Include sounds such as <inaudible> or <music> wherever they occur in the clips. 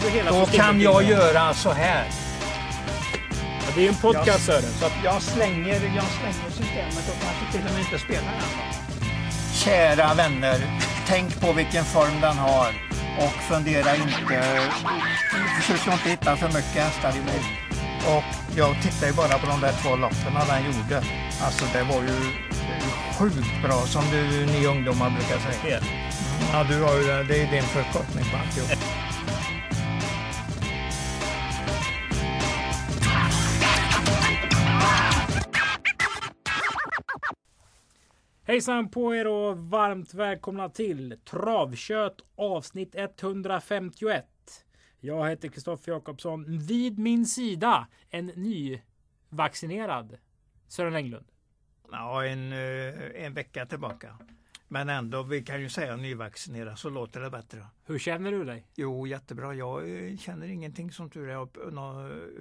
Då systemet kan jag göra så här. Ja, det är ju en podcast Sören. Så att, Jag slänger, jag slänger systemet och kanske till och med inte spelar den. Kära vänner, tänk på vilken form den har och fundera inte, försök inte hitta för mycket hästar i mig. Och jag tittar ju bara på de där två loppen den gjorde. Alltså det var ju sjukt bra som du, ni ungdomar brukar säga. Ja, du har ju, det är din förkortning på alltihop. <laughs> Hejsan på er och varmt välkomna till Travkött avsnitt 151. Jag heter Kristoffer Jakobsson. Vid min sida en ny vaccinerad Sören Englund. Ja, en, eh, en vecka tillbaka. Men ändå, vi kan ju säga nyvaccinerad så låter det bättre. Hur känner du dig? Jo, jättebra. Jag eh, känner ingenting som tur är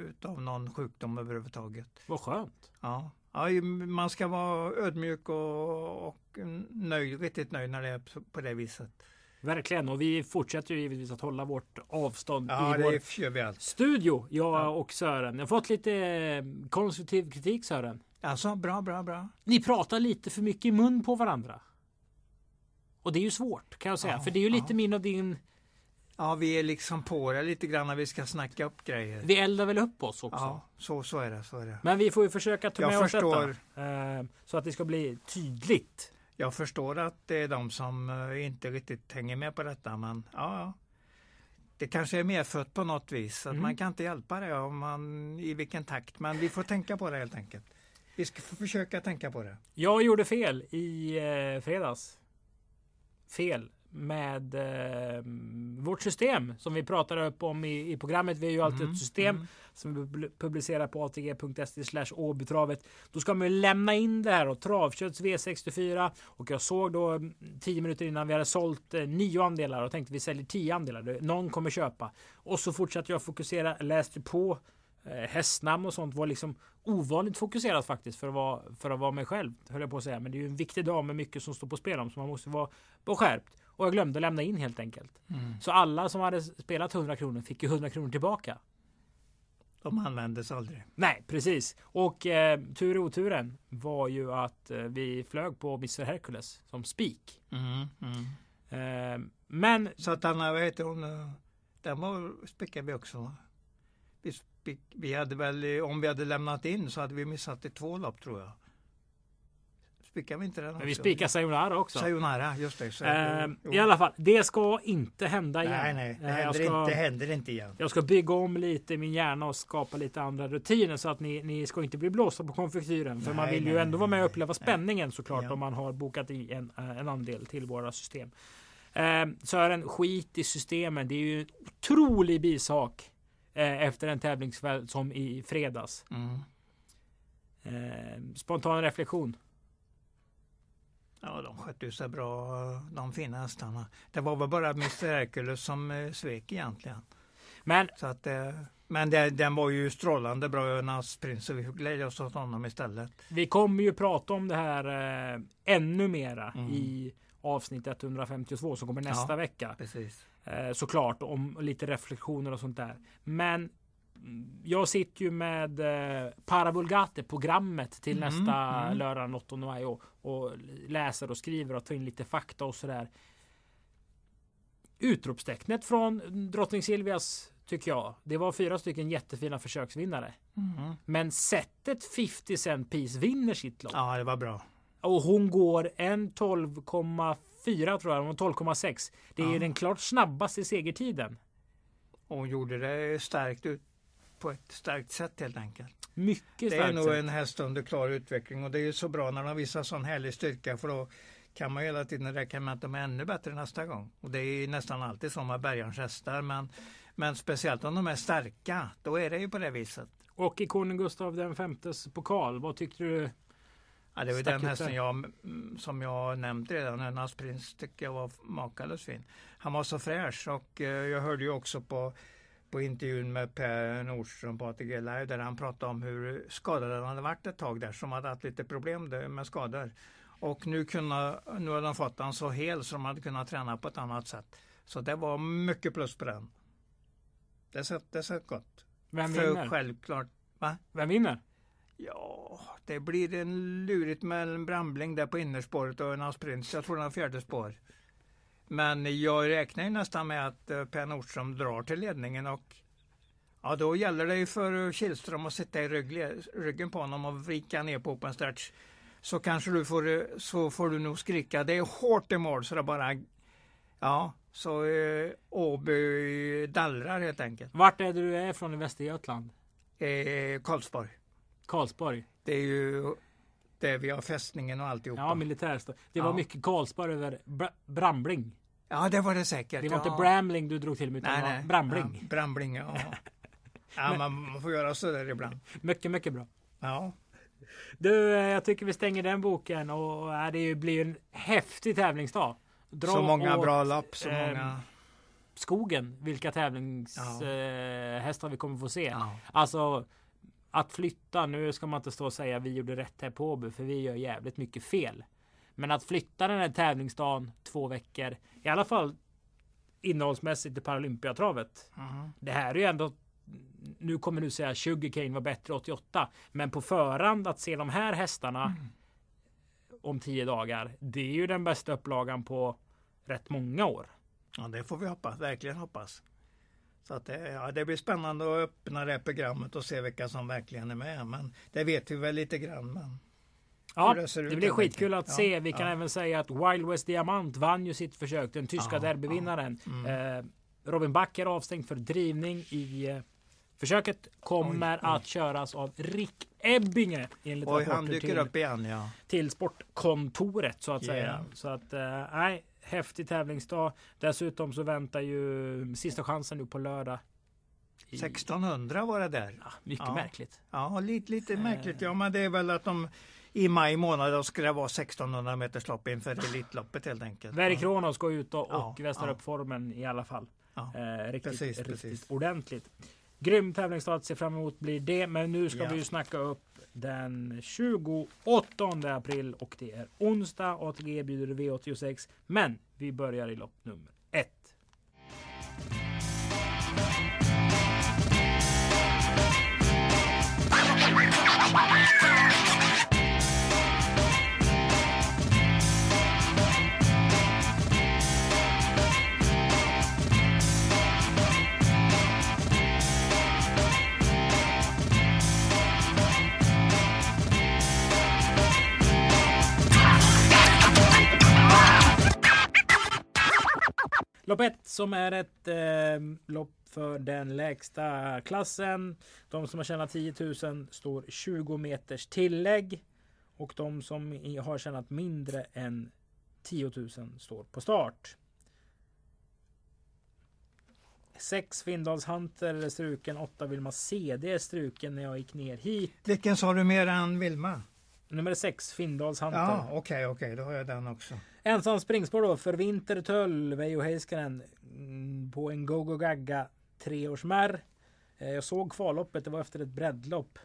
utav någon sjukdom överhuvudtaget. Vad skönt. Ja. Ja, man ska vara ödmjuk och, och nöjd, riktigt nöjd när det är på- det viset. Verkligen. Och vi fortsätter ju givetvis att hålla vårt avstånd Ja, i vår studio. Jag Ja. och Sören. Jag har fått lite eh, konstruktiv kritik Sören. Alltså, bra, bra, bra. Ni pratar lite för mycket i mun på varandra. Och det är ju svårt kan jag säga. Ja, för det är ju lite min och din Ja, vi är liksom på det lite grann när vi ska snacka upp grejer. Vi eldar väl upp oss också. Ja, så, så är det. Så är det. Men vi får ju försöka ta Jag med oss förstår. detta. Eh, så att det ska bli tydligt. Jag förstår att det är de som eh, inte riktigt hänger med på detta, men ja, ja. Det kanske är medfött på något vis. Att Mm. Man kan inte hjälpa det om man, i vilken takt, men vi får tänka på det helt enkelt. Vi ska försöka tänka på det. Jag gjorde fel i eh, fredags. Fel med eh, vårt system som vi pratar upp om i, i programmet. Vi har ju alltid Mm, ett system mm. som vi publi- publicerar på atg.se slash åbytravet. Då ska man ju lämna in det här och travkötts V64 och jag såg då mm, 10 minuter innan vi hade sålt eh, nio andelar och tänkte vi säljer 10 andelar. Någon kommer köpa och så fortsatte jag fokusera, läste på eh, hästnamn och sånt var liksom ovanligt fokuserat faktiskt för att vara, för att vara mig själv höll jag på att säga. Men det är ju en viktig dag med mycket som står på spel om så man måste vara skärpt. Och jag glömde lämna in helt enkelt. Så alla som hade spelat 100 kronor fick ju 100 kronor tillbaka. De användes aldrig. Nej, precis. Och eh, tur i oturen var ju att eh, vi flög på Mr Hercules som spik. Mm, mm. Eh, men Så att Anna, vad heter hon? eh, Den var, spickade vi också. Vi, spick, vi hade väl, om vi hade lämnat in så hade vi missat i två lopp tror jag. Spickade vi inte den också? men vi spikar Sayonara också. Sayonara, just det. Så, Eh. I alla fall, det ska inte hända igen. Nej, nej, det Eh, händer, ska, inte, det händer inte igen. jag ska bygga om lite min hjärna och skapa lite andra rutiner så att ni, ni ska inte bli blåsta på konfektyren. För man Nej, vill ju nej, ändå vara med och nej, uppleva nej. spänningen såklart Ja. om man har bokat i en, eh, en andel till våra system. Eh, Sören, skit i systemen. Det är ju en otrolig bisak eh, efter en tävlingskväll som i fredags. Mm. Eh, spontan reflektion. Ja, de skötte ju sig bra, de fina hästarna. Det var väl bara Mr Hercules som eh, svek egentligen. Men Så att, eh, men det, den var ju strålande bra, Önas prins, så vi fick glädja oss åt honom istället. vi kommer ju prata om det här eh, ännu mera Mm. i avsnitt 152 som kommer nästa Ja. vecka. Precis. Eh, såklart om lite reflektioner och sånt där. Men mm, jag sitter ju med eh, Paravulgate, programmet till Mm, nästa mm. lördag den 8 maj och, och läser och skriver och tar in lite fakta och sådär. Utropstecknet från drottning Silvias tycker jag. Det var fyra stycken jättefina försöksvinnare. Mm. Men sättet 50 Cent Piece vinner sitt lopp. Ja, det var bra. Och hon går en 12,4 tror jag. Hon 12,6. Det är Ja. den klart snabbaste segertiden. Och hon gjorde det starkt ut på ett starkt sätt helt enkelt. Mycket Det är starkt. nog sätt. en häst under klar utveckling och det är ju så bra när de visar sån härlig styrka för då kan man hela tiden räkna med att de är ännu bättre nästa gång. Och det är nästan alltid så med Bergarns hästar men, men speciellt om de är starka, då är det ju på det viset. Och i konung Gustav den femtes pokal. Vad tyckte du? Ja, det var den hästen jag, som jag nämnt redan, Önas prins, tycker jag var makalöst fin. Han var så fräsch och eh, jag hörde ju också på, på intervjun med Per Nordström på ATG Live där han pratade om hur skadad han hade varit ett tag där, som hade haft lite problem med skador. Och nu, kunna, nu har de fått han så hel så de hade kunnat träna på ett annat sätt. Så det var mycket plus på den. Det satt, det satt gott. Vem För vinner? självklart. Va? Vem vinner? Ja, det blir en lurigt med en Brambling där på innerspåret och en Asprins. Jag tror den har fjärde spår. Men jag räknar ju nästan med att eh, Per Nordström drar till ledningen och ja, då gäller det ju för Kihlström att sitta i rygg, ryggen på honom och vrika ner på open stretch. Så kanske du får, eh, så får du nog skrika. Det är hårt i mål så det bara, ja, så eh, Åby dallrar helt enkelt. Vart är det du är från i Västergötland? Eh, Karlsborg. Karlsborg? Det är ju där vi har fästningen och alltihopa. Ja, militärstad. Det var Ja. mycket Karlsborg över Bra- Brambling. Ja, det var det säkert. Det var ja. inte Bramling du drog till med utan Nej, nej. Brambling. Ja, Brambling, ja. <laughs> ja man, får göra så där ibland. Mycket, mycket bra. Ja, Du, eh, jag tycker vi stänger den boken och äh, det blir en häftig tävlingsdag. Dra så många åt bra lopp, så eh, många. skogen vilka tävlingshästar Ja. eh, vi kommer få se. Ja. Alltså att flytta, nu ska man inte stå och säga vi gjorde rätt här på Åby för vi gör jävligt mycket fel. Men att flytta den här tävlingsdagen två veckor, i alla fall innehållsmässigt till Paralympiatravet. Mhm. Det här är ju ändå nu kommer du säga Sugarcane var bättre 88, men på förhand att se de här hästarna Mm. om tio dagar. Det är ju den bästa upplagan på rätt många år. ja, det får vi hoppas, verkligen hoppas. Så att det, ja, det blir spännande att öppna det här programmet och se vilka som verkligen är med. Men det vet vi väl lite grann. Men Ja, det, det blir skitkul att Ja, se. Vi kan ja. även säga att Wild West Diamant vann ju sitt försök. Den tyska Ja, derbyvinnaren. Mm. Eh, Robin Back är avstängd för drivning i eh, försöket. Kommer Oj, oj. att köras av Rick Ebbinge enligt Oj, han dyker till, upp igen, ja. till sportkontoret så att säga. Yeah. Så att eh, nej, häftig tävlingsdag. Dessutom så väntar ju sista chansen nu på lördag. I- 1600 var det där. Ja, mycket Ja. märkligt. Ja, lite, lite Eh. märkligt. Ja, men det är väl att de i maj månad då ska det vara 1600 meters lopp inför Elitloppet helt enkelt. Ja. Kronos går ut och, Ja, och vässlar ja. upp formen i alla fall. Ja. Eh, riktigt, Precis, riktigt precis. ordentligt. Grym tävlingsdag att se fram emot blir det. Men nu ska Ja. vi ju snacka upp den 28 april och det är onsdag. ATG bjuder V86. Men vi börjar i lopp nummer Lopp 1 som är ett eh, lopp för den lägsta klassen. De som har tjänat 10 000 står 20 meters tillägg. Och de som har tjänat mindre än 10 000 står på start. Sex Findals Hunter är struken, åtta Vilma CD är struken när jag gick ner hit. Vilken sa du mer än Vilma? Nummer 6 Findals Hunter. Ja, okej, okej, då har jag den också. Ensam springspår då för Vintertöll, Veijo Heiskanen mm, på en Go Go Gagga treårsmärr. Eh, Jag såg kvalloppet, det var efter ett breddlopp.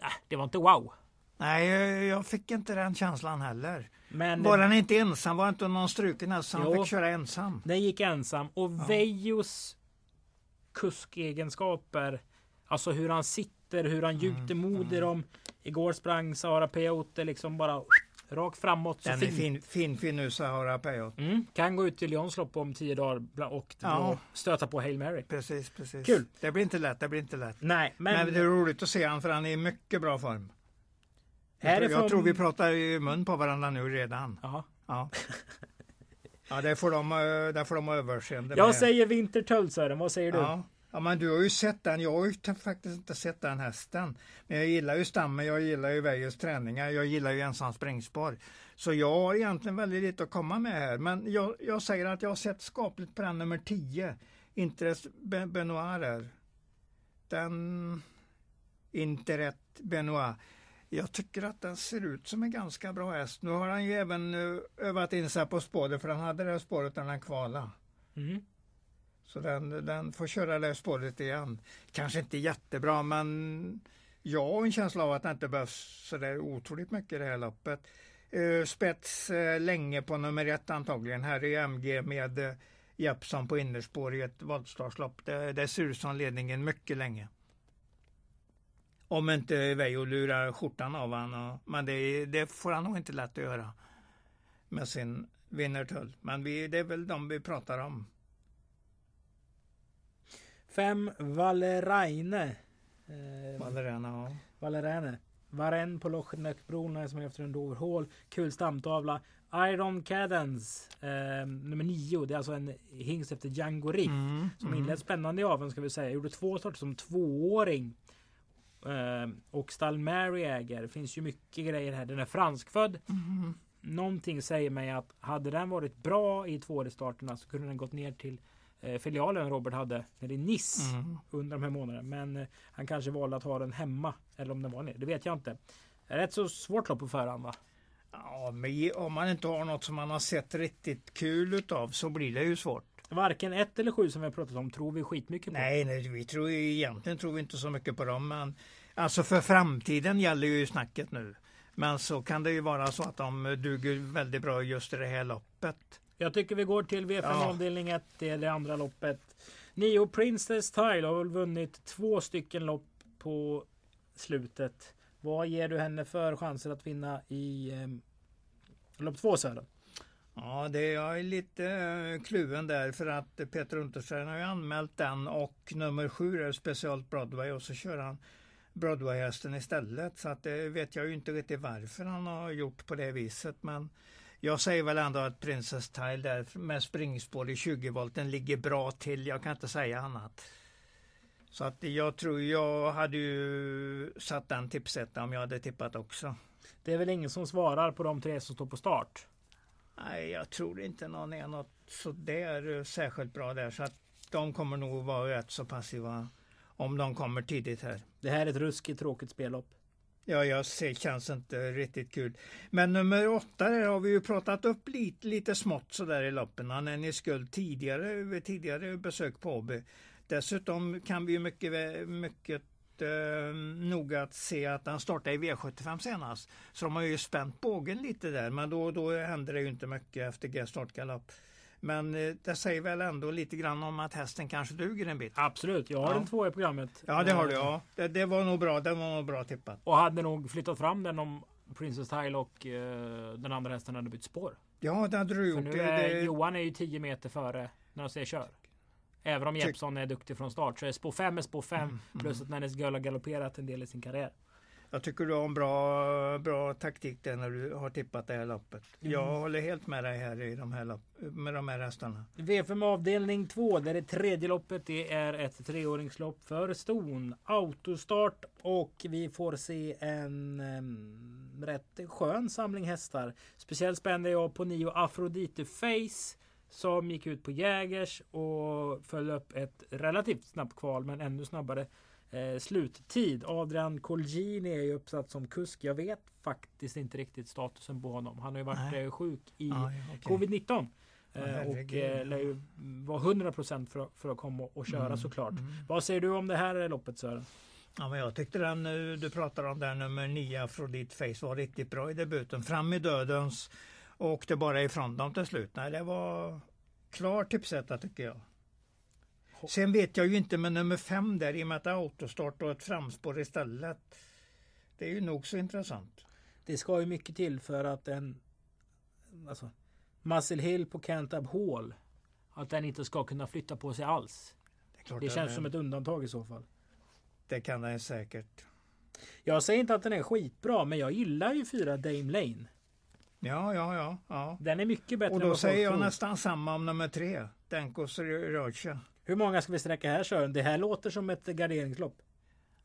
Äh, det var inte wow. Nej, jag- fick inte den känslan heller. Men Var han inte ensam? Var inte någon struken alltså? Han fick köra ensam. den gick ensam och Ja. Veijos kuskegenskaper, alltså hur han sitter, hur han gjuter Mm, mod i dem. Igår sprang Sara Peyote liksom bara rakt framåt. Så Den är fin. fin, fin, fin nu, Sahara Peyot. Mm, kan gå ut till Lyons lopp om tio dagar och Ja. stöta på Hail Mary. Precis, precis. Kul. Det blir inte lätt, det blir inte lätt. Nej, men, Men, det är roligt att se han för han är i mycket bra form. Jag, tror, jag tror vi pratar i mun på varandra nu redan. Jaha. Ja. <laughs> Ja, det får de, eh, det får de överseende Jag med. säger Vintertöll Sören, vad säger du? Ja ja, men du har ju sett den. Jag har ju faktiskt inte sett den hästen. Men jag gillar ju stammen, jag gillar ju Veijos träningar, jag gillar ju ensam springspår. Så jag har egentligen väldigt lite att komma med här. Men jag, jag säger att jag har sett skapligt på den nummer 10. Interest Be- Benoit där. Den Interest Benoit. Jag tycker att den ser ut som en ganska bra häst. Nu har han ju även eh, övat in sig på spåret för han hade det här spåret när han kvalade. Mm. Så den, den får köra det spåret igen. Kanske inte jättebra men jag har en känsla av att det inte behövs så där otroligt mycket i det här loppet. Eh, spets eh, länge på nummer ett antagligen. Här är MG med eh, Jeppsson på innerspår i ett voltstartslopp. Det, det ser ut som ledningen mycket länge. Om inte Veijo lurar skjortan av honom. Men det, det, får han nog inte lätt att göra. Med sin Winnertull. Men vi, det är väl de vi pratar om. Fem Valeraine. Eh, Valerana, ja. Valerane. Varen på Lochneckbron som är efter en Doverhall. Kul stamtavla. Iron Cadence. Eh, nummer nio. Det är alltså en hingst efter Django Riff. Mm, som mm. inlett spännande i aveln ska vi säga. Gjorde två starter som tvååring. Eh, och Stall Mary äger. Det finns ju mycket grejer här. Den är franskfödd. Mm. Någonting säger mig att hade den varit bra i tvåårsstarterna så kunde den gått ner till filialen Robert hade nere i Nice mm. under de här månaderna. Men eh, han kanske valde att ha den hemma. Eller om den var nere. Det vet jag inte. Rätt så svårt lopp på förhand va? Ja, men om man inte har något som man har sett riktigt kul utav så blir det ju svårt. Varken ett eller sju som vi har pratat om tror vi skitmycket på. Nej, nej vi tror egentligen tror vi inte så mycket på dem. Men alltså för framtiden gäller ju snacket nu. Men så kan det ju vara så att de duger väldigt bra just i det här loppet. Jag tycker vi går till V5 ja. avdelning 1. Det är det andra loppet. Nio Princess Tile har vunnit två stycken lopp på slutet. Vad ger du henne för chanser att vinna i eh, lopp två Sören? Ja, det är jag är lite eh, kluven där för att Peter Unterstein har ju anmält den och nummer sju är speciellt Broadway och så kör han Broadway-hästen istället. Så att det vet jag ju inte riktigt varför han har gjort på det viset. Men jag säger väl ändå att Princess Tile där med springspår i 20 volt den ligger bra till. Jag kan inte säga annat. Så att jag tror jag hade ju satt den tipset om jag hade tippat också. Det är väl ingen som svarar på de tre som står på start? Nej, jag tror inte någon är något sådär särskilt bra där. Så att de kommer nog vara rätt så passiva om de kommer tidigt här. Det här är ett ruskigt tråkigt spellopp. Ja, jag ser, känns inte riktigt kul. Men nummer åtta där har vi ju pratat upp lite, lite smått sådär i loppen. Han är i skuld tidigare, vid tidigare besök på AB. Dessutom kan vi ju mycket, mycket eh, noga att se att han startade i V75 senast. Så de har ju spänt bågen lite där, men då, då händer det ju inte mycket efter G-startgalopp. Men eh, det säger väl ändå lite grann om att hästen kanske duger en bit. Absolut, jag har ja. den två i programmet. Ja det har du, ja. Det, det, var nog bra, det var nog bra tippat. Och hade nog flyttat fram den om Princess Tile och uh, den andra hästen hade bytt spår. Ja det hade du gjort. nu är, det... Johan är ju 10 meter före när de säger kör. Även om Jeppsson är duktig från start så är spår 5 är spår 5 mm, mm, plus att Nennis Girl har galopperat en del i sin karriär. Jag tycker du har en bra, bra taktik där när du har tippat det här loppet. Mm. Jag håller helt med dig här i de här lopp, med de här hästarna. V5 avdelning 2, där det tredje loppet. Det är ett treåringslopp för ston. Autostart och vi får se en um, rätt skön samling hästar. Speciellt spände jag på nio Afrodite Face som gick ut på Jägers och föll upp ett relativt snabbt kval men ännu snabbare eh, sluttid. Adrian Colgjini är ju uppsatt som kusk. Jag vet faktiskt inte riktigt statusen på honom. Han har ju varit Nej. Eh, sjuk i ah, okay. covid-19. Eh, och eh, lär ju vara 100% för, för att komma och köra mm, såklart. Mm. Vad säger du om det här loppet Sören? Ja, men jag tyckte den du pratar om där nummer 9 Afrodite Face var riktigt bra i debuten. Fram i dödens och åkte bara ifrån dem till slut. Nej, det var klar tipsetta tycker jag. Sen vet jag ju inte med nummer fem där i och med att är autostart och ett framspår istället. Det är ju nog så intressant. Det ska ju mycket till för att en alltså, Muscle Hill på Cantab Hall att den inte ska kunna flytta på sig alls. Det, det känns det. som ett undantag i så fall. Det kan den säkert. Jag säger inte att den är skitbra men jag gillar ju fyra Dame Lane. Ja, ja, ja. ja. Den är mycket bättre. Och då säger jag tror. nästan samma om nummer tre. Denkos Rödsche. Hur många ska vi sträcka här Sören? Det här låter som ett garderingslopp.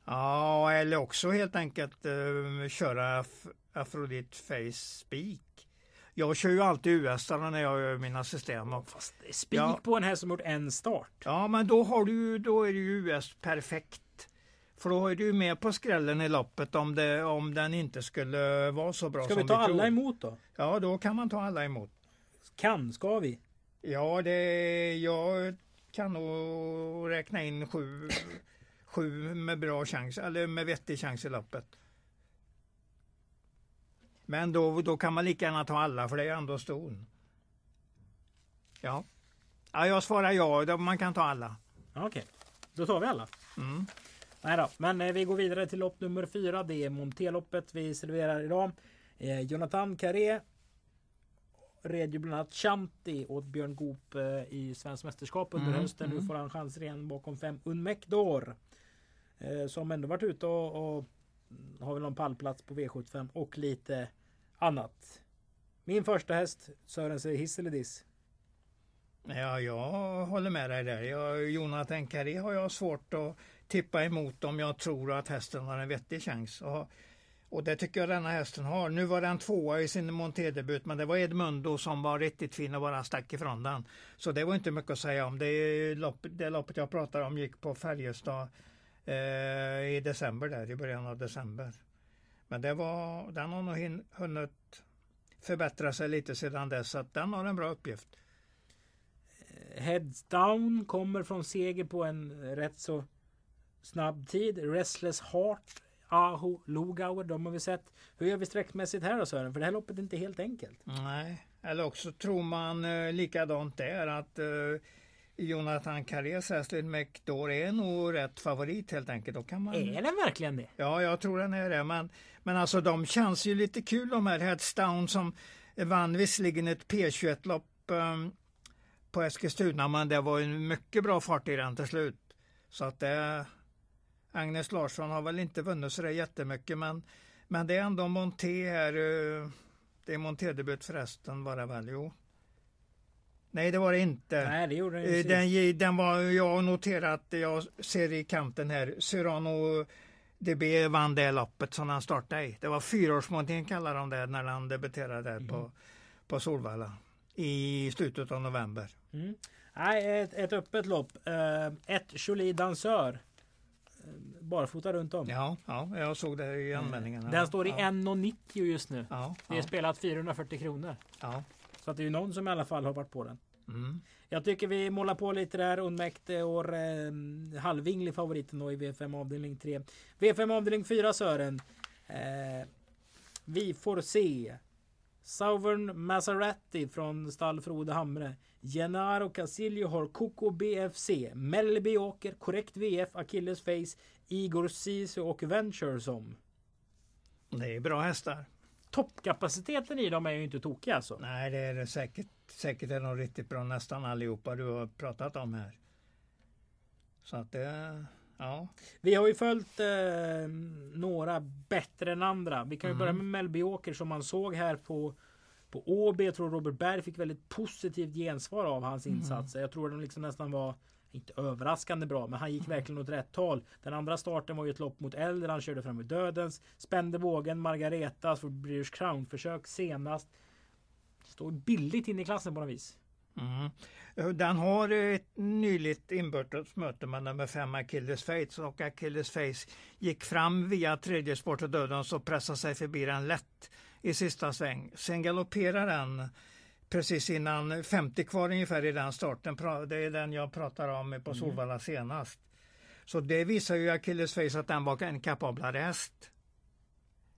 Ja, eller också helt enkelt uh, köra Afrodit Face Speak. Jag kör ju alltid us när jag gör mina system. Fast spik ja. på en här som gjort en start. Ja, men då, har du, då är det ju US perfekt. För då är du med på skrällen i loppet om, det, om den inte skulle vara så bra ska som vi ta vi alla tror. emot då? Ja, då kan man ta alla emot. Kan, ska vi? Ja, det, jag kan nog räkna in sju, sju med bra chans, eller med vettig chans i loppet. Men då, då kan man lika gärna ta alla för det är ändå ston. Ja. Ja, jag svarar ja. Man kan ta alla. Okej, okay. då tar vi alla. Mm. Nej då, men eh, vi går vidare till lopp nummer fyra. Det är Monteloppet vi serverar idag. Eh, Jonathan Carré red ju bland annat Chanti åt Björn Goop eh, i Svenskt mästerskap under mm, hösten. Mm. Nu får han chanser igen bakom fem Unmekdor. Eh, som ändå varit ute och, och har väl någon pallplats på V75 och lite annat. Min första häst Sören säger hiss eller diss? Ja, jag håller med dig där. Jag, Jonathan Carré har jag svårt att tippa emot om jag tror att hästen har en vettig chans. Och, och det tycker jag denna hästen har. Nu var den tvåa i sin montédebut men det var Edmundo som var riktigt fin och bara stack ifrån den. Så det var inte mycket att säga om. Det, lopp, det loppet jag pratar om gick på Färjestad eh, i december där, i början av december. Men det var, den har nog hunnit förbättra sig lite sedan dess så att den har en bra uppgift. Heads down kommer från seger på en rätt så snabb tid. Restless Heart, Aho, Lugauer, de har vi sett. Hur gör vi sträckmässigt här då Sören? För det här loppet är inte helt enkelt. Nej, eller också tror man eh, likadant där att eh, Jonathan Carrés häst McDore är nog rätt favorit helt enkelt. Då kan man... Är den verkligen det? Ja, jag tror den är det. Men, men alltså de känns ju lite kul de här Heads Down som vann visserligen ett P21-lopp um, ehm, på Eskilstuna men det var en mycket bra fart i den till slut. Så att det Agnes Larsson har väl inte vunnit så jättemycket men, men det är ändå Monté här. Eh, det är Monté-debut förresten bara väl? Jo. Nej det var det inte. Nej det gjorde den, den, den var, Jag har noterat, jag ser i kanten här, Cyrano DB vann det loppet som han startade i. Det var fyraårsmontén kallar de det när han debuterade där mm. på, på Solvalla i slutet av november. Mm. Nej, ett, ett öppet lopp. Uh, ett Jolie Dansör barfota runt om. Ja, ja jag såg det i anmälningarna. Den står i ja. 1,90 just nu. Ja, det är spelat 440 kronor. Ja. Så att det är ju någon som i alla fall har varit på den. Mm. Jag tycker vi målar på lite där. Unmäkte och eh, halvvinglig favoriten då i V5 avdelning 3. V5 avdelning 4 Sören. Eh, vi får se. Southern Maserati från stall Frode Hamre. Gennaro Casillo har Coco BFC. Mellby åker Korrekt VF, Achilles Face, Igor Sisu och Venture som. Det är bra hästar. Toppkapaciteten i dem är ju inte tokig alltså. Nej det är det säkert. Säkert är de riktigt bra nästan allihopa du har pratat om här. Så att det Ja. Vi har ju följt eh, några bättre än andra. Vi kan ju mm. börja med Mellby Åker som man såg här på på Åby. Jag tror Robert Berg fick väldigt positivt gensvar av hans mm. insatser. Jag tror de liksom nästan var inte överraskande bra, men han gick mm. verkligen åt rätt håll. Den andra starten var ju ett lopp mot äldre. Han körde fram i dödens. Spände vågen. Margareta för British Crown försök senast. Står billigt in i klassen på något vis. Mm. Den har ett nyligt inbördes möte med nummer 5 Achilles Face och Achilles Face gick fram via tredje spår till dödens och pressade sig förbi den lätt i sista sväng. Sen galopperar den precis innan 50 kvar ungefär i den starten. Det är den jag pratar om på mm. Solvalla mm. senast. Så det visar ju Achilles Face att den var en kapablare häst.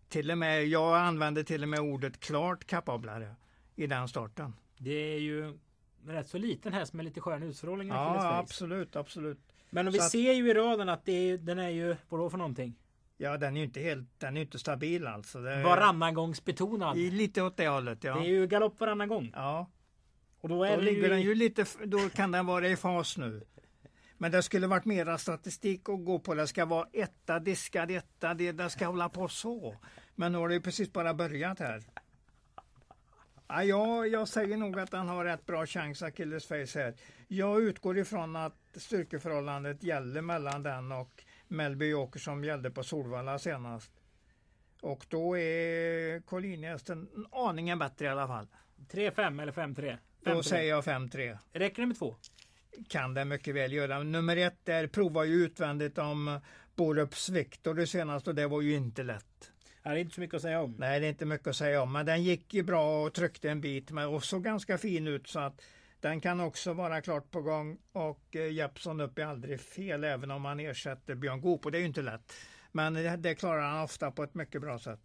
Till och med, jag använde till och med ordet klart kapablare i den starten. Det är ju rätt så liten häst med lite skön utstrålning. Ja absolut, absolut. Men vi att, ser ju i raden att är, den är ju, vadå för någonting? Ja den är ju inte helt, den är inte stabil alltså. Det är, varannan gångs betonad. Lite åt det hållet ja. Det är ju galopp varannan gång. Ja. Och då, är då ligger ju... den ju lite, då <laughs> kan den vara i fas nu. Men det skulle varit mera statistik att gå på. Det ska vara etta, diskad etta, det, det ska hålla på så. Men nu har det ju precis bara börjat här. Ja, jag, säger nog att han har rätt bra chans, Achilles här. Jag utgår ifrån att styrkeförhållandet gäller mellan den och Mellby Joker som gällde på Solvalla senast. Och då är Collini-hästen aningen bättre i alla fall. 3-5 eller 5-3? Då säger jag 5-3. Räcker det med två? Kan det mycket väl göra. Nummer ett där provar ju utvändigt om Borups Victor det senaste och det var ju inte lätt. Det är inte så mycket att säga om. Nej, det är inte mycket att säga om. Men den gick ju bra och tryckte en bit med och såg ganska fin ut så att den kan också vara klart på gång och eh, Jeppson upp är aldrig fel även om han ersätter Björn Goop och det är ju inte lätt. Men det, det klarar han ofta på ett mycket bra sätt.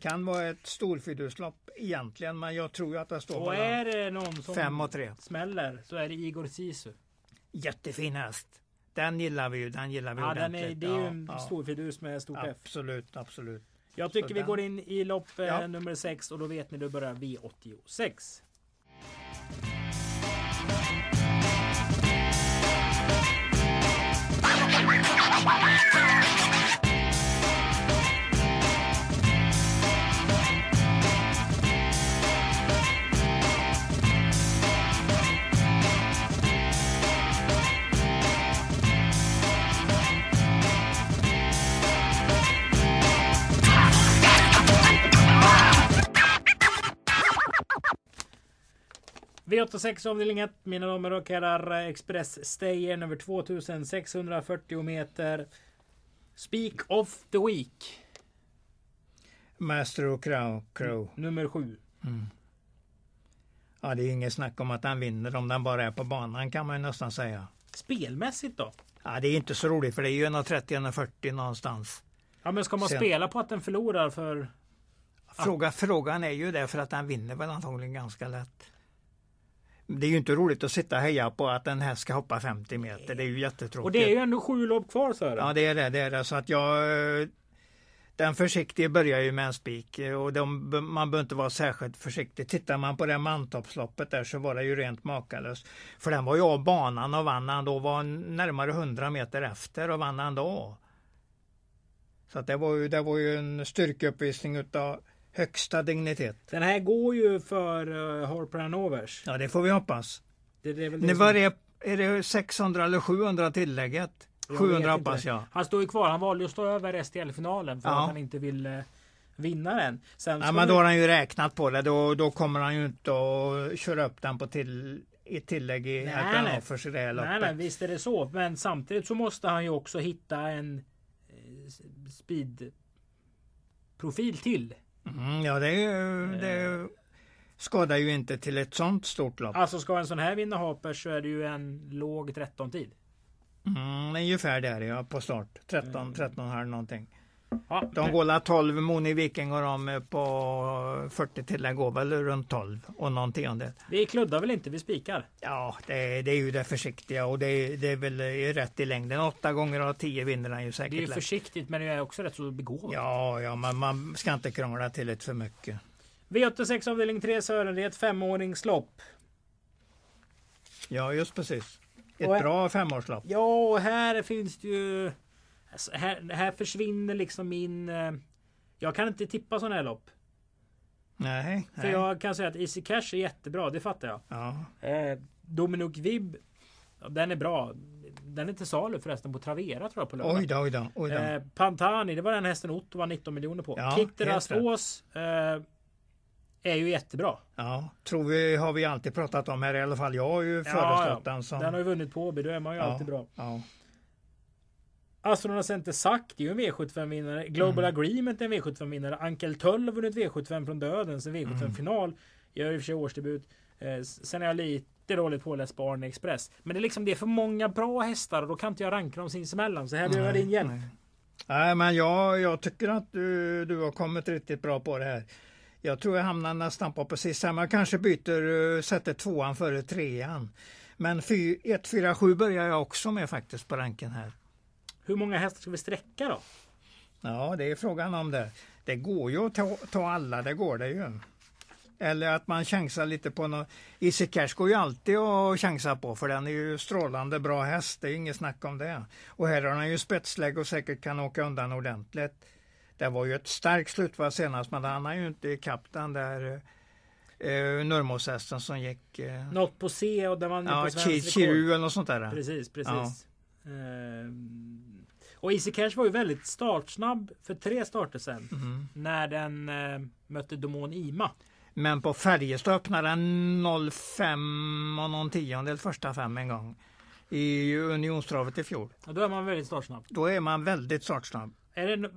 Kan vara ett storfiduslopp egentligen, men jag tror ju att det står Och är det någon som fem och tre. smäller så är det Igor Sisu. Jättefin häst. Den gillar vi ju. Den gillar vi Ja, den ordentligt. är, det är ju Ja, en ja. storfidus med stort F. Absolut, absolut. Jag tycker Så vi den- går in i lopp eh, nummer 6 och då vet ni, då börjar V86. V86 avdelning 1, mina damer och herrar. Express Stayern över 2640 meter. Speak of the Week. Master och Crow. Crow. Nummer 7. Ja, det är inget snack om att den vinner om den bara är på banan kan man ju nästan säga. Spelmässigt då? Ja, det är inte så roligt för det är ju 130-140 någonstans. Ja men ska man Sen- spela på att den förlorar för... Fråga, Frågan är ju det för att den vinner väl antagligen ganska lätt. Det är ju inte roligt att sitta och heja på att den här ska hoppa 50 meter. Det är ju jättetråkigt. Och det är ju ändå sju lopp kvar Sören. Ja, det är det. det, är det. Så att jag... Den försiktige börjar ju med en spik och de, man behöver inte vara särskilt försiktig. Tittar man på det mantoppsloppet där så var det ju rent makalöst. För den var ju av banan och vann ändå, var närmare 100 meter efter och vann ändå. Så att det var ju, det var ju en styrkeuppvisning utav högsta dignitet. Den här går ju för uh, Harper Hanovers. Ja, det får vi hoppas. Det, det är väl det Nu som- var det, är det 600 eller 700 tillägget? Jag vet 700 inte hoppas jag. Han står ju kvar. Han valde att stå över STL-finalen för Ja. att han inte vill eh, vinna den. Sen Ja, men då har han ju räknat på det. Då, då kommer han ju inte att köra upp den på till, i tillägg i Nej, att den nej. har för sig det här Nej, nej, loppet. visst är det så. Men samtidigt så måste han ju också hitta en eh, speed profil till. Mm, ja, det, ju- Eh. det skadar ju inte till ett sånt stort lopp. Alltså ska en sån här vinna Harpers så är det ju en låg 13 tid. Mm, ungefär där ja, på start. 13, Mm. 13 här någonting. Ja, De går la 12, Moni Viking och de på 40 tillägg går väl runt 12 och någon tiondel. Vi kluddar väl inte, vi spikar. Ja, det, är- det är ju det försiktiga och det, är- det är väl rätt i längden. Åtta gånger av tio vinner han ju Det är säkert ju försiktigt men det är också rätt så begåvat. Ja, ja, men man ska inte krångla till det för mycket. V86 avdelning 3 Sören, det är ett femåringslopp. Ja, just precis. Ett Och- bra femårslopp. Ja, och här finns det ju... alltså, Här, här försvinner liksom min... eh, Jag kan inte tippa sådana här lopp. Nej, För nej. jag kan säga att Easy Cash är jättebra, det fattar jag. Ja, Eh, Dominic Vibb, ja, den är bra. Den är till salu förresten på Travera tror jag på lördag. oj då, oj då. Oj då. Eh, Pantani, det var den hästen Otto var 19 miljoner på. Ja, rätt. Ås eh, är ju jättebra. Ja, tror vi har vi alltid pratat om här i alla fall. Jag har ju föreslått den som... Den har ju vunnit på Åby, då är man ju ja, alltid bra. Ja. Astronaut Center Sack, det är ju en V75-vinnare. Global Mm. Agreement är en V75-vinnare. Ankel Töll har vunnit V75 från döden, sen Mm. V75-final. Gör i och för sig årsdebut. Eh, sen är jag lite dåligt påläst på Arne Express. Men det är liksom det är för många bra hästar och då kan inte jag ranka dem sinsemellan. Så här behöver jag din hjälp. nej. Nej, men jag, jag tycker att du, du har kommit riktigt bra på det här. Jag tror jag hamnar nästan på precis samma. Kanske byter, eh, sätter tvåan före trean. Men 1-4-7 börjar jag också med faktiskt på ranken här. Hur många hästar ska vi sträcka då? Ja, det är frågan om det. Det går ju att ta, ta alla, det går det ju. Eller att man chansar lite på något. Easy Cash går ju alltid att chansa på för den är ju strålande bra häst, det är inget snack om det. Och här har han ju spetslägg och säkert kan åka undan ordentligt. Det var ju ett starkt slutvarv senast men han har ju inte ikapp den där eh, Nurmoshästen som gick. Eh, Något på C och man är ja, på svensk rekord. Chiru eller något sånt där. Precis, precis. Ehm, och Easy Cash var ju väldigt startsnabb för tre starter sen. Mhm. När den eh, mötte Domon Ima. Men på Färjestad öppnade den 05 och någon tiondel första fem en gång. I Unionstravet i fjol. Och då är man väldigt startsnabb. Då är man väldigt startsnabb. Är det,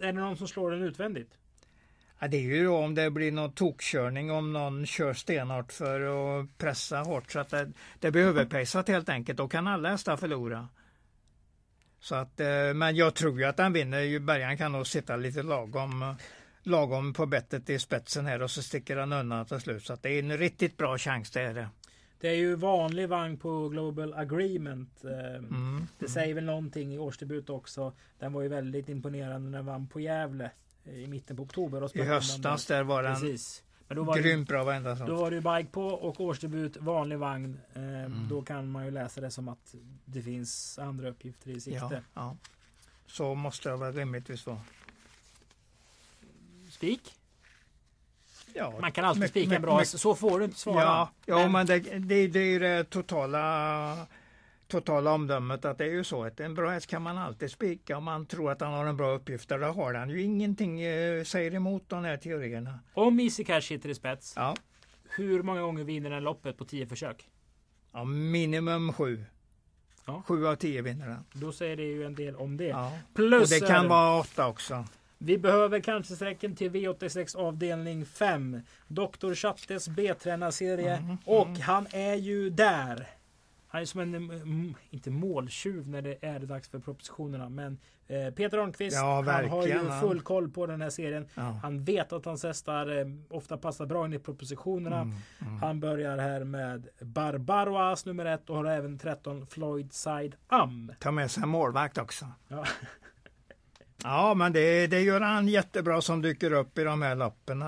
är det någon som slår den utvändigt? Ja, det är ju då om det blir någon tokkörning om någon kör stenhårt för att pressa hårt så att det, det blir överpejsat helt enkelt. Då kan alla hästar förlora. Så att, eh, men jag tror ju att den vinner. Bergan kan nog sitta lite lagom. lagom på bettet i spetsen här och så sticker han undan till slut. Så det är en riktigt bra chans det är det. Det är ju vanlig vagn på Global Agreement. Eh, mm. Det säger väl någonting i årsdebut också. Den var ju väldigt imponerande när den vann på Gävle i mitten på oktober. Och I höstas där var den Precis. Men då var grymt bra varenda sånt. Då var det ju bike på och årsdebut vanlig vagn. Eh, mm. Då kan man ju läsa det som att det finns andra uppgifter i sikte. Ja, ja. Så måste det väl rimligtvis vara. Spik? Ja, man kan alltid spika bra, med, så får du inte svara. Ja, ja men, men det, det, det är ju det totala totala omdömet att det är ju så att en bra häst kan man alltid spika om man tror att han har en bra uppgift. Där har han ju ingenting eh, säger emot de här teorierna. Om Easy Cash sitter i spets. Ja. Hur många gånger vinner den loppet på tio försök? Ja, minimum sju. Ja. Sju av tio vinner den. Då säger det ju en del om det. Ja. Plus, och det kan vara åtta också. Vi behöver kanske sträcken till V86 avdelning 5. Dr. Chattes B-tränarserie. Mm, mm. Och han är ju där. Han är som en, mm, inte måltjuv när det är dags för propositionerna. Men eh, Peter Arnqvist, ja, han har ju full koll på den här serien. Ja. Han vet att hans hästar eh, ofta passar bra in i propositionerna. Mm, mm. Han börjar här med Barbaroas nummer ett och har även 13 Floyd Side Am. Ta med sig en målvakt också. Ja. <laughs> Ja, men det, det gör han jättebra som dyker upp i de här loppen.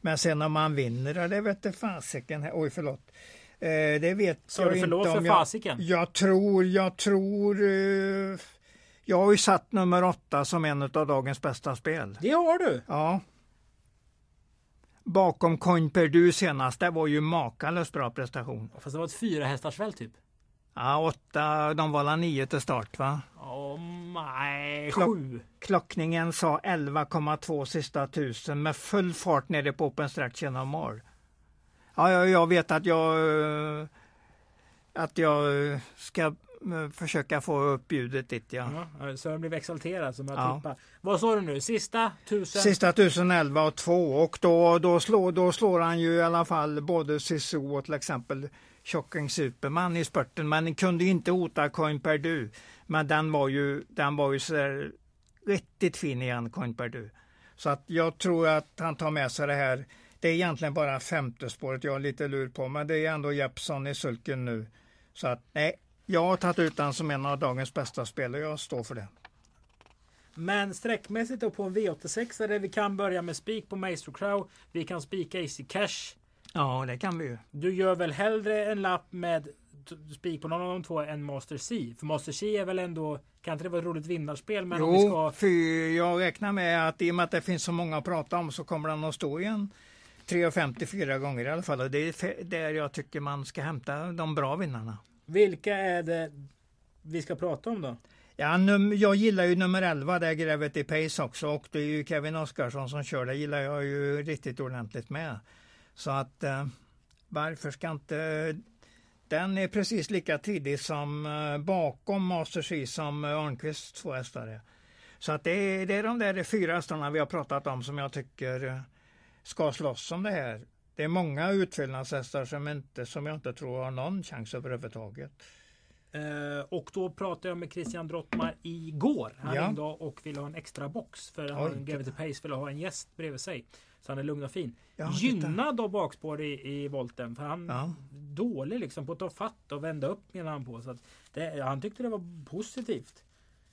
Men sen om man vinner, det vet fasiken. Oj, förlåt. Eh, det vet Så jag du förlåt inte. För jag, fasiken? jag tror, jag tror... Eh, jag har ju satt nummer åtta som en av dagens bästa spel. Det har du? Ja. Bakom Coin Perdu senast, det var ju makalöst bra prestation. Fast det var ett fyra hästars väl typ? Ja, åtta, de var nio till start va? Oh, nej, Klock, sju. Klockningen sa 11,2 sista tusen med full fart nere på Open Stretch genom mål. Ja, jag, jag vet att jag att jag ska eh, försöka få upp ljudet dit. Ja. ja Sören blev exalterad som jag ja. tippa. Vad sa du nu? Sista tusen? Sista tusen elva och två och då, då, slår, då slår han ju i alla fall både Sisu och till exempel Shocking Superman i spurten, men kunde inte hota Coin Perdu. Men den var ju, den var ju så riktigt fin igen, Coin Perdu. Så att jag tror att han tar med sig det här. Det är egentligen bara femte spåret jag har lite lur på, men det är ändå Jeppson i sulken nu. Så att nej, jag har tagit ut den som en av dagens bästa spel och jag står för det. Men sträckmässigt då på en V86 där vi kan börja med spik på Maestro Crow. Vi kan spika Easy Cash. Ja, det kan vi ju. Du gör väl hellre en lapp med spik på någon av de två än Master C? För Master C är väl ändå, kan inte det vara ett roligt vinnarspel? Men jo, om vi ska... för jag räknar med att i och med att det finns så många att prata om så kommer den att stå igen 3,54 gånger i alla fall. Och det är där jag tycker man ska hämta de bra vinnarna. Vilka är det vi ska prata om då? Ja, num jag gillar ju nummer 11, där grävet i Pace också. Och det är ju Kevin Oskarsson som kör. Det gillar jag ju riktigt ordentligt med. Så att eh, varför ska inte den är precis lika tidig som eh, bakom Master C som eh, Arnqvists två hästar Så att det är, det är de där fyra hästarna vi har pratat om som jag tycker eh, ska slåss om det här. Det är många utfyllnadshästar som, inte, som jag inte tror har någon chans överhuvudtaget. Eh, och då pratade jag med Christian Drottmar igår. Han ja. ringde och ville ha en extra box. För han Gravity Pace ville ha en gäst bredvid sig. Så han är lugn och fin. Ja, Gynnad av bakspår i, i volten. För han ja. dålig liksom på att ta fatt och vända upp menar han på. Så det, han tyckte det var positivt.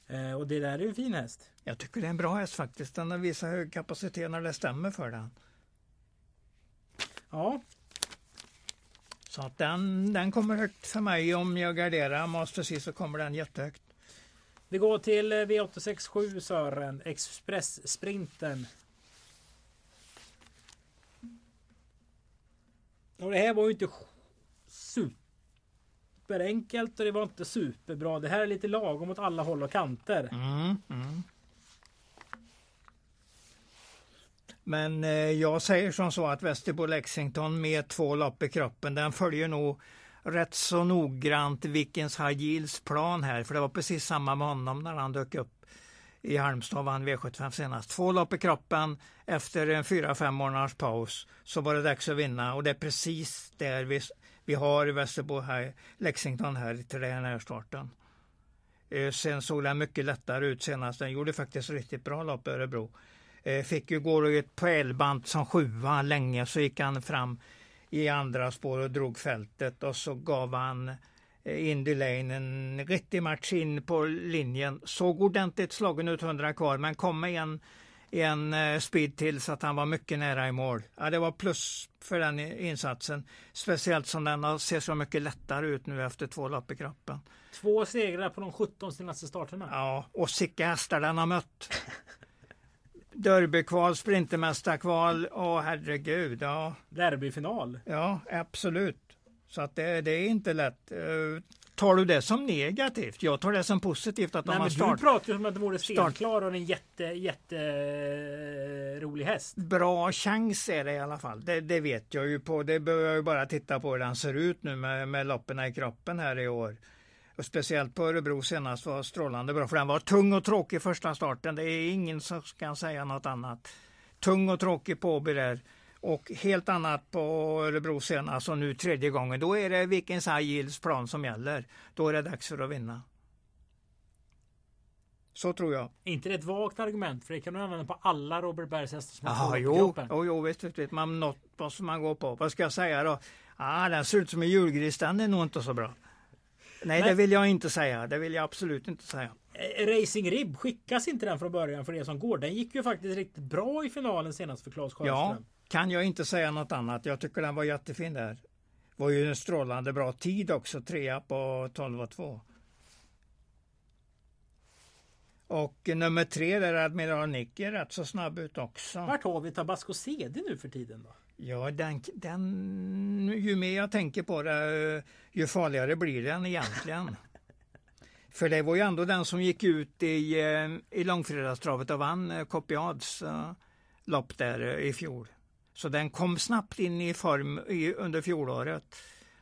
Eh, och det där är ju en fin häst. Jag tycker det är en bra häst faktiskt. Den visar hög kapacitet när det stämmer för den. Ja. Så att den, den kommer högt för mig. Om jag garderar Master C så kommer den jättehögt. Vi går till eh, V867 Sören. Express-sprinten. Och det här var ju inte superenkelt och det var inte superbra. Det här är lite lagom åt alla håll och kanter. Mm, mm. Men eh, jag säger som så att Västerbo Lexington med två lopp i kroppen, den följer nog rätt så noggrant Vickens High plan här, för det var precis samma med honom när han dök upp i Halmstad och vann V75 senast. Två lopp i kroppen efter en fyra fem månaders paus så var det dags att vinna och det är precis där vi, vi har i Västerbo här, Lexington här till den här starten. Eh, sen såg den mycket lättare ut senast. Den gjorde faktiskt riktigt bra lopp i Örebro. Eh, fick ju gå ett pärlband som sjua länge så gick han fram i andra spår och drog fältet och så gav han eh, Indy Lane en riktig match in på linjen. Såg ordentligt slagen ut 100 kvar men kom med en, en eh, speed till så att han var mycket nära i mål. Ja, det var plus för den insatsen. Speciellt som den ser så mycket lättare ut nu efter två lopp i kroppen. Två segrar på de 17 senaste starterna. Ja, och sicka hästar den har mött. <laughs> Derbykval, Sprintermästarkval, åh herregud. Ja. Derbyfinal. Ja, absolut. Så att det, det, är inte lätt. Eh, tar du det som negativt? Jag tar det som positivt att Nej, de har start... Du pratar ju som att det vore spelklar och en jätte, jätte rolig häst. Bra chans är det i alla fall. Det, det vet jag ju på. Det behöver jag ju bara titta på hur den ser ut nu med, med loppen i kroppen här i år. Och speciellt på Örebro senast var strålande bra för den var tung och tråkig första starten. Det är ingen som kan säga något annat. Tung och tråkig på Åby där. Och helt annat på Örebro senast och nu tredje gången. Då är det Vikings High Yields plan som gäller. Då är det dags för att vinna. Så tror jag. inte det ett vagt argument? För det kan du använda på alla Robert Bergs hästar som har jo, jo, jo, visst, visst, Man, något måste man gå på. Vad ska jag säga då? Ah, den ser ut som en julgris, den är nog inte så bra. Nej, Men, det vill jag inte säga. Det vill jag absolut inte säga. Eh, Racing Rib, skickas inte den från början för det som går? Den gick ju faktiskt riktigt bra i finalen senast för Claes Sjöström. Ja, kan jag inte säga något annat. Jag tycker den var jättefin där. Var ju en strålande bra tid också, trea på 12 och 2. Och nummer tre där Admiral Nick är rätt så snabb ut också. Vart har vi Tabasco CD nu för tiden då? Ja, den, den, ju mer jag tänker på det, ju farligare blir den egentligen. <laughs> För det var ju ändå den som gick ut i, eh, i långfredagstravet och vann eh, Kopiads uh, lopp där i fjol. Så den kom snabbt in i form i, under fjolåret.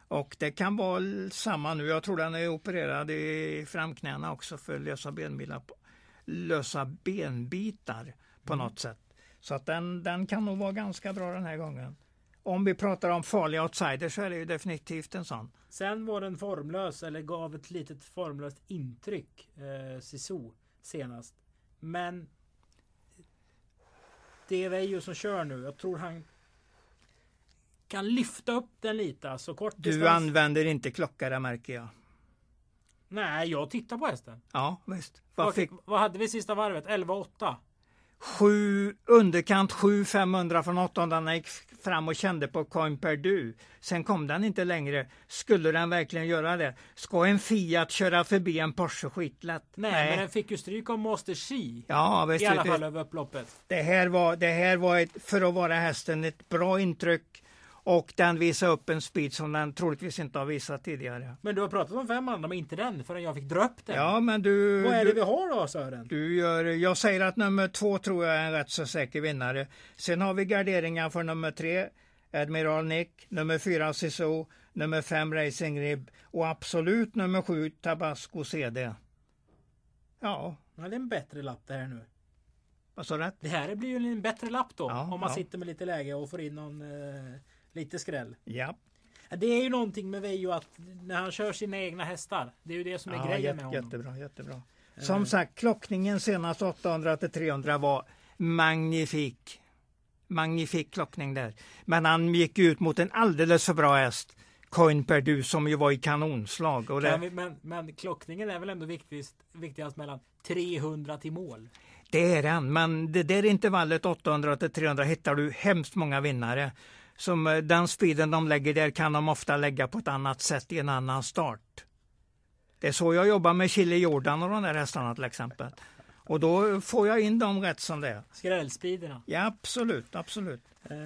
Och det kan vara samma nu. Jag tror den är opererad i framknäna också för lösa benbitar, lösa benbitar på mm. något sätt. Så att den, den kan nog vara ganska bra den här gången. Om vi pratar om farliga outsiders så är det ju definitivt en sån. Sen var den formlös eller gav ett litet formlöst intryck. Eh, Sisu senast. Men det är Veijo som kör nu. Jag tror han kan lyfta upp den lite. Alltså kort du distans. använder inte klocka där märker jag. Nej, jag tittar på hästen. Ja, visst. Vad, fick... vad hade vi sista varvet? 11-8? Sju, underkant 7 500 från åttonde. Han gick fram och kände på coin per du. Sen kom den inte längre. Skulle den verkligen göra det? Ska en Fiat köra förbi en Porsche skitlätt? Nej, Nej. men den fick ju stryk av Master G. Ja, visst, I alla fall över upploppet. Det här var, det här var ett, för att vara hästen ett bra intryck. Och den visar upp en speed som den troligtvis inte har visat tidigare. Men du har pratat om fem andra, men inte den förrän jag fick dra upp den. Ja, men du... Vad är det vi har då Sören? Du gör, jag säger att nummer två tror jag är en rätt så säker vinnare. Sen har vi garderingar för nummer tre, Admiral Nick, nummer fyra Sisu, nummer fem Racing Rib och absolut nummer sju Tabasco CD. Ja. ja det är en bättre lapp det här nu. Vad sa du? Det här blir ju en bättre lapp då. Ja, om man ja. sitter med lite läge och får in någon eh, Lite skräll. Ja. Det är ju någonting med Veijo att när han kör sina egna hästar. Det är ju det som är ja, grejen jätte, med honom. Jättebra, jättebra. Eh. Som sagt, klockningen senast 800 till 300 var magnifik. Magnifik klockning där. Men han gick ut mot en alldeles för bra häst. Coin Perdu som ju var i kanonslag. Och det... men, men klockningen är väl ändå viktigast, viktigast mellan 300 till mål? Det är den, men det där intervallet 800 till 300 hittar du hemskt många vinnare som eh, den speeden de lägger där kan de ofta lägga på ett annat sätt i en annan start. Det är så jag jobbar med Chile Jordan och de där hästarna till exempel. Och då får jag in dem rätt som det är. Skrällspeederna? Ja absolut, absolut. Eh,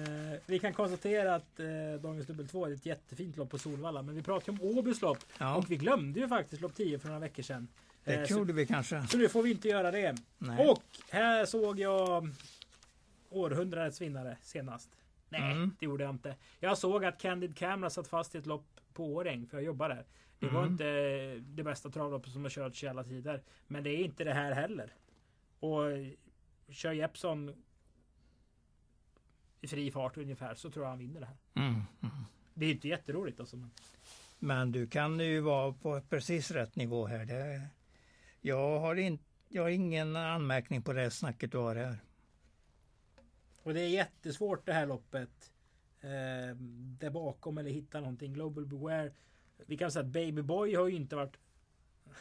vi kan konstatera att eh, dagens dubbel 2 är ett jättefint lopp på Solvalla. Men vi pratade om Åbys lopp ja. och vi glömde ju faktiskt lopp 10 för några veckor sedan. Det eh, gjorde vi kanske. Så nu får vi inte göra det. Nej. Och här såg jag århundradets vinnare senast. Nej, mm. det gjorde jag inte. Jag såg att Candid Camera satt fast i ett lopp på Åräng, för jag jobbar där. Det mm. var inte det bästa travloppet som har körts i alla tider. Men det är inte det här heller. Och kör Jeppson i fri fart ungefär så tror jag han vinner det här. Mm. Det är inte jätteroligt alltså. Men... men du kan ju vara på precis rätt nivå här. Det... Jag, har in... jag har ingen anmärkning på det snacket du har här. Och det är jättesvårt det här loppet. Eh, där bakom eller hitta någonting. Global Beware. Vi kan säga att Baby Boy har ju inte varit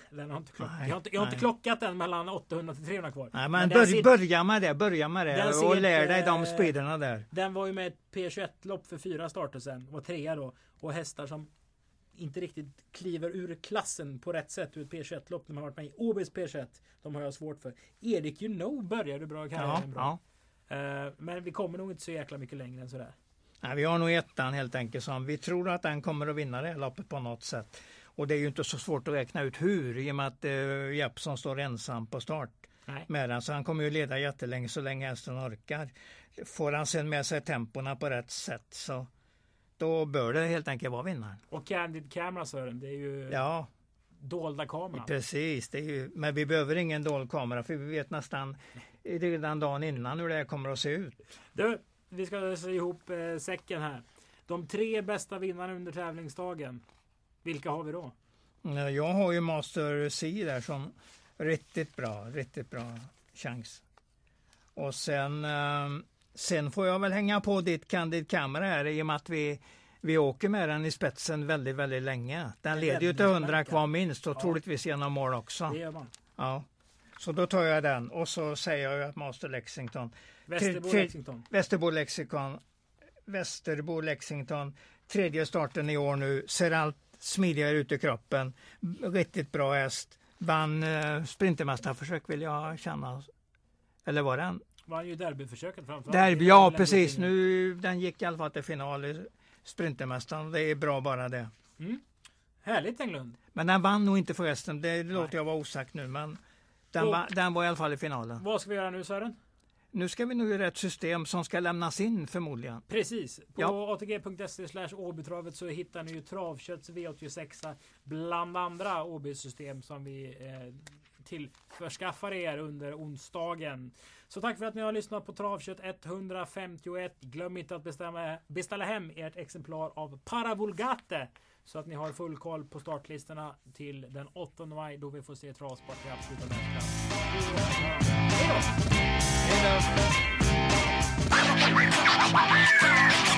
den har inte klock, Nej, jag har inte, jag har inte klockat den mellan 800 till 300 kvar. Nej, men Men bör, ser- börja med det, börja med det ser och inte- lär dig de speederna där. Den var ju med ett P21-lopp för fyra starter sen. Var trea då. Och hästar som inte riktigt kliver ur klassen på rätt sätt ur ett P21-lopp. De har varit med i OBs P21. De har jag svårt för. Erik You know började bra Ja, karriären bra. ja. Eh, Men vi kommer nog inte så jäkla mycket längre än sådär. Nej, vi har nog ettan helt enkelt som vi tror att den kommer att vinna det här loppet på något sätt. Och det är ju inte så svårt att räkna ut hur i och med att uh, Jeppsson står ensam på start Nej. med den. Så han kommer ju leda jättelänge så länge hästen orkar. Får han sen med sig tempona på rätt sätt så då bör det helt enkelt vara vinnaren. Och Candid Camera Sören, det är ju Ja, dolda kameran. precis. Ju, men vi behöver ingen dold kamera för vi vet nästan redan dagen innan hur det här kommer att se ut. Du, vi ska se ihop eh, säcken här. De tre bästa vinnarna under tävlingsdagen. Vilka har vi då? Ja, Jag har ju Master C där som riktigt bra, riktigt bra chans. Och sen, eh, sen får jag väl hänga på ditt Candid Camera här i och med att vi, vi åker med den i spetsen väldigt, väldigt länge. Den leder ju till 100 kvar minst och Ja. troligtvis genom mål också. Det gör man. Ja. Så då tar jag den och så säger jag att Master Lexington, Västerbo Lexington. Västerbo Lexikon, Västerbo Lexington, tredje starten i år nu, ser allt smidigare ut i kroppen. Riktigt bra häst. Vann eh, Sprintermästarförsök vill jag känna. Eller var den? Vann ju derbyförsöket framförallt. Derby, ja precis. Nu, den gick i alla fall till final i Sprintermästaren. Det är bra bara det. Härligt Englund. Men den vann nog inte förresten. Det låter jag vara osagt nu. Men den, va, den var i alla fall i finalen. Vad ska vi göra nu Sören? Nu ska vi nog göra ett system som ska lämnas in förmodligen. Precis. På Ja. atg.se slash Åbytravet så hittar ni ju Travkötts V86 bland andra Åby-system som vi eh, tillförskaffar er under onsdagen. Så tack för att ni har lyssnat på Travkött 151. Glöm inte att bestämma, beställa hem ert exemplar av Paravulgate så att ni har full koll på startlistorna till den 8 maj då vi får se travsport i absoluta världsklass. Hej då! Hej då!